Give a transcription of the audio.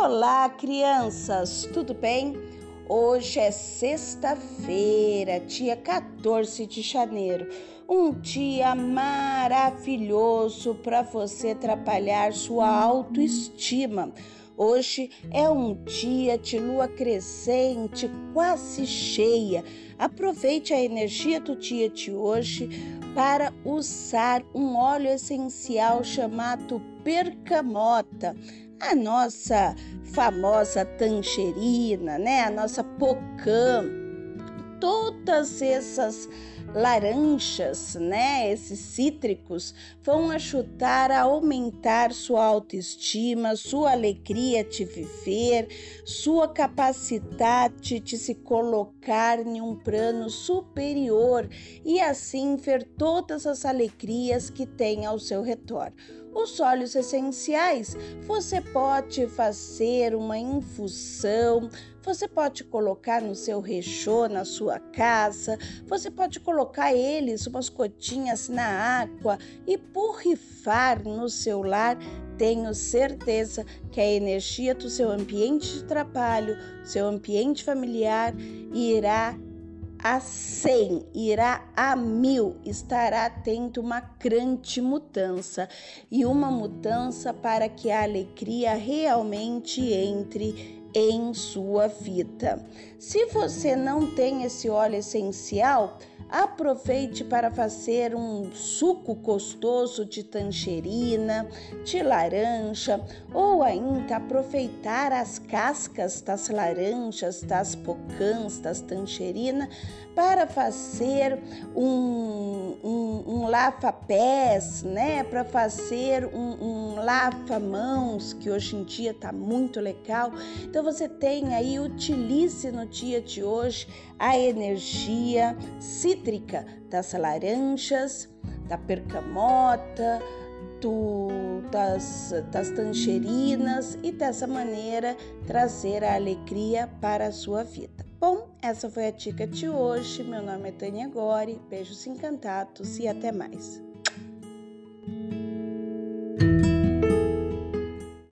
Olá, crianças, tudo bem? Hoje é sexta-feira, dia 14 de janeiro, um dia maravilhoso para você trabalhar sua autoestima. Hoje é um dia de lua crescente, quase cheia. Aproveite a energia do dia de hoje para usar um óleo essencial chamado bergamota a nossa famosa tangerina, né? A nossa pocã, todas essas laranjas, né, esses cítricos, vão ajudar a aumentar sua autoestima, sua alegria de viver, sua capacidade de se colocar em um plano superior e assim ver todas as alegrias que tem ao seu redor. Os óleos essenciais, você pode fazer uma infusão, você pode colocar no seu rechô na sua casa, você pode colocar eles umas gotinhas na água e borrifar no seu lar. Tenho certeza que a energia do seu ambiente de trabalho, seu ambiente familiar irá a 100, irá a mil, estará tendo uma grande mudança e uma mudança para que a alegria realmente entre em sua vida. Se você não tem esse óleo essencial, Aproveite para fazer um suco gostoso de tangerina, de laranja, ou ainda aproveitar as cascas das laranjas, das pocãs, das tangerinas para fazer um, um, um lava-pés, né? Para fazer um, um lava-mãos, que hoje em dia está muito legal. Então você tem aí, utilize no dia de hoje a energia cítrica das laranjas, da percamota, do, das, das tangerinas e dessa maneira trazer a alegria para a sua vida. Bom, essa foi a dica de hoje. Meu nome é Tânia Gori. Beijos encantados e até mais.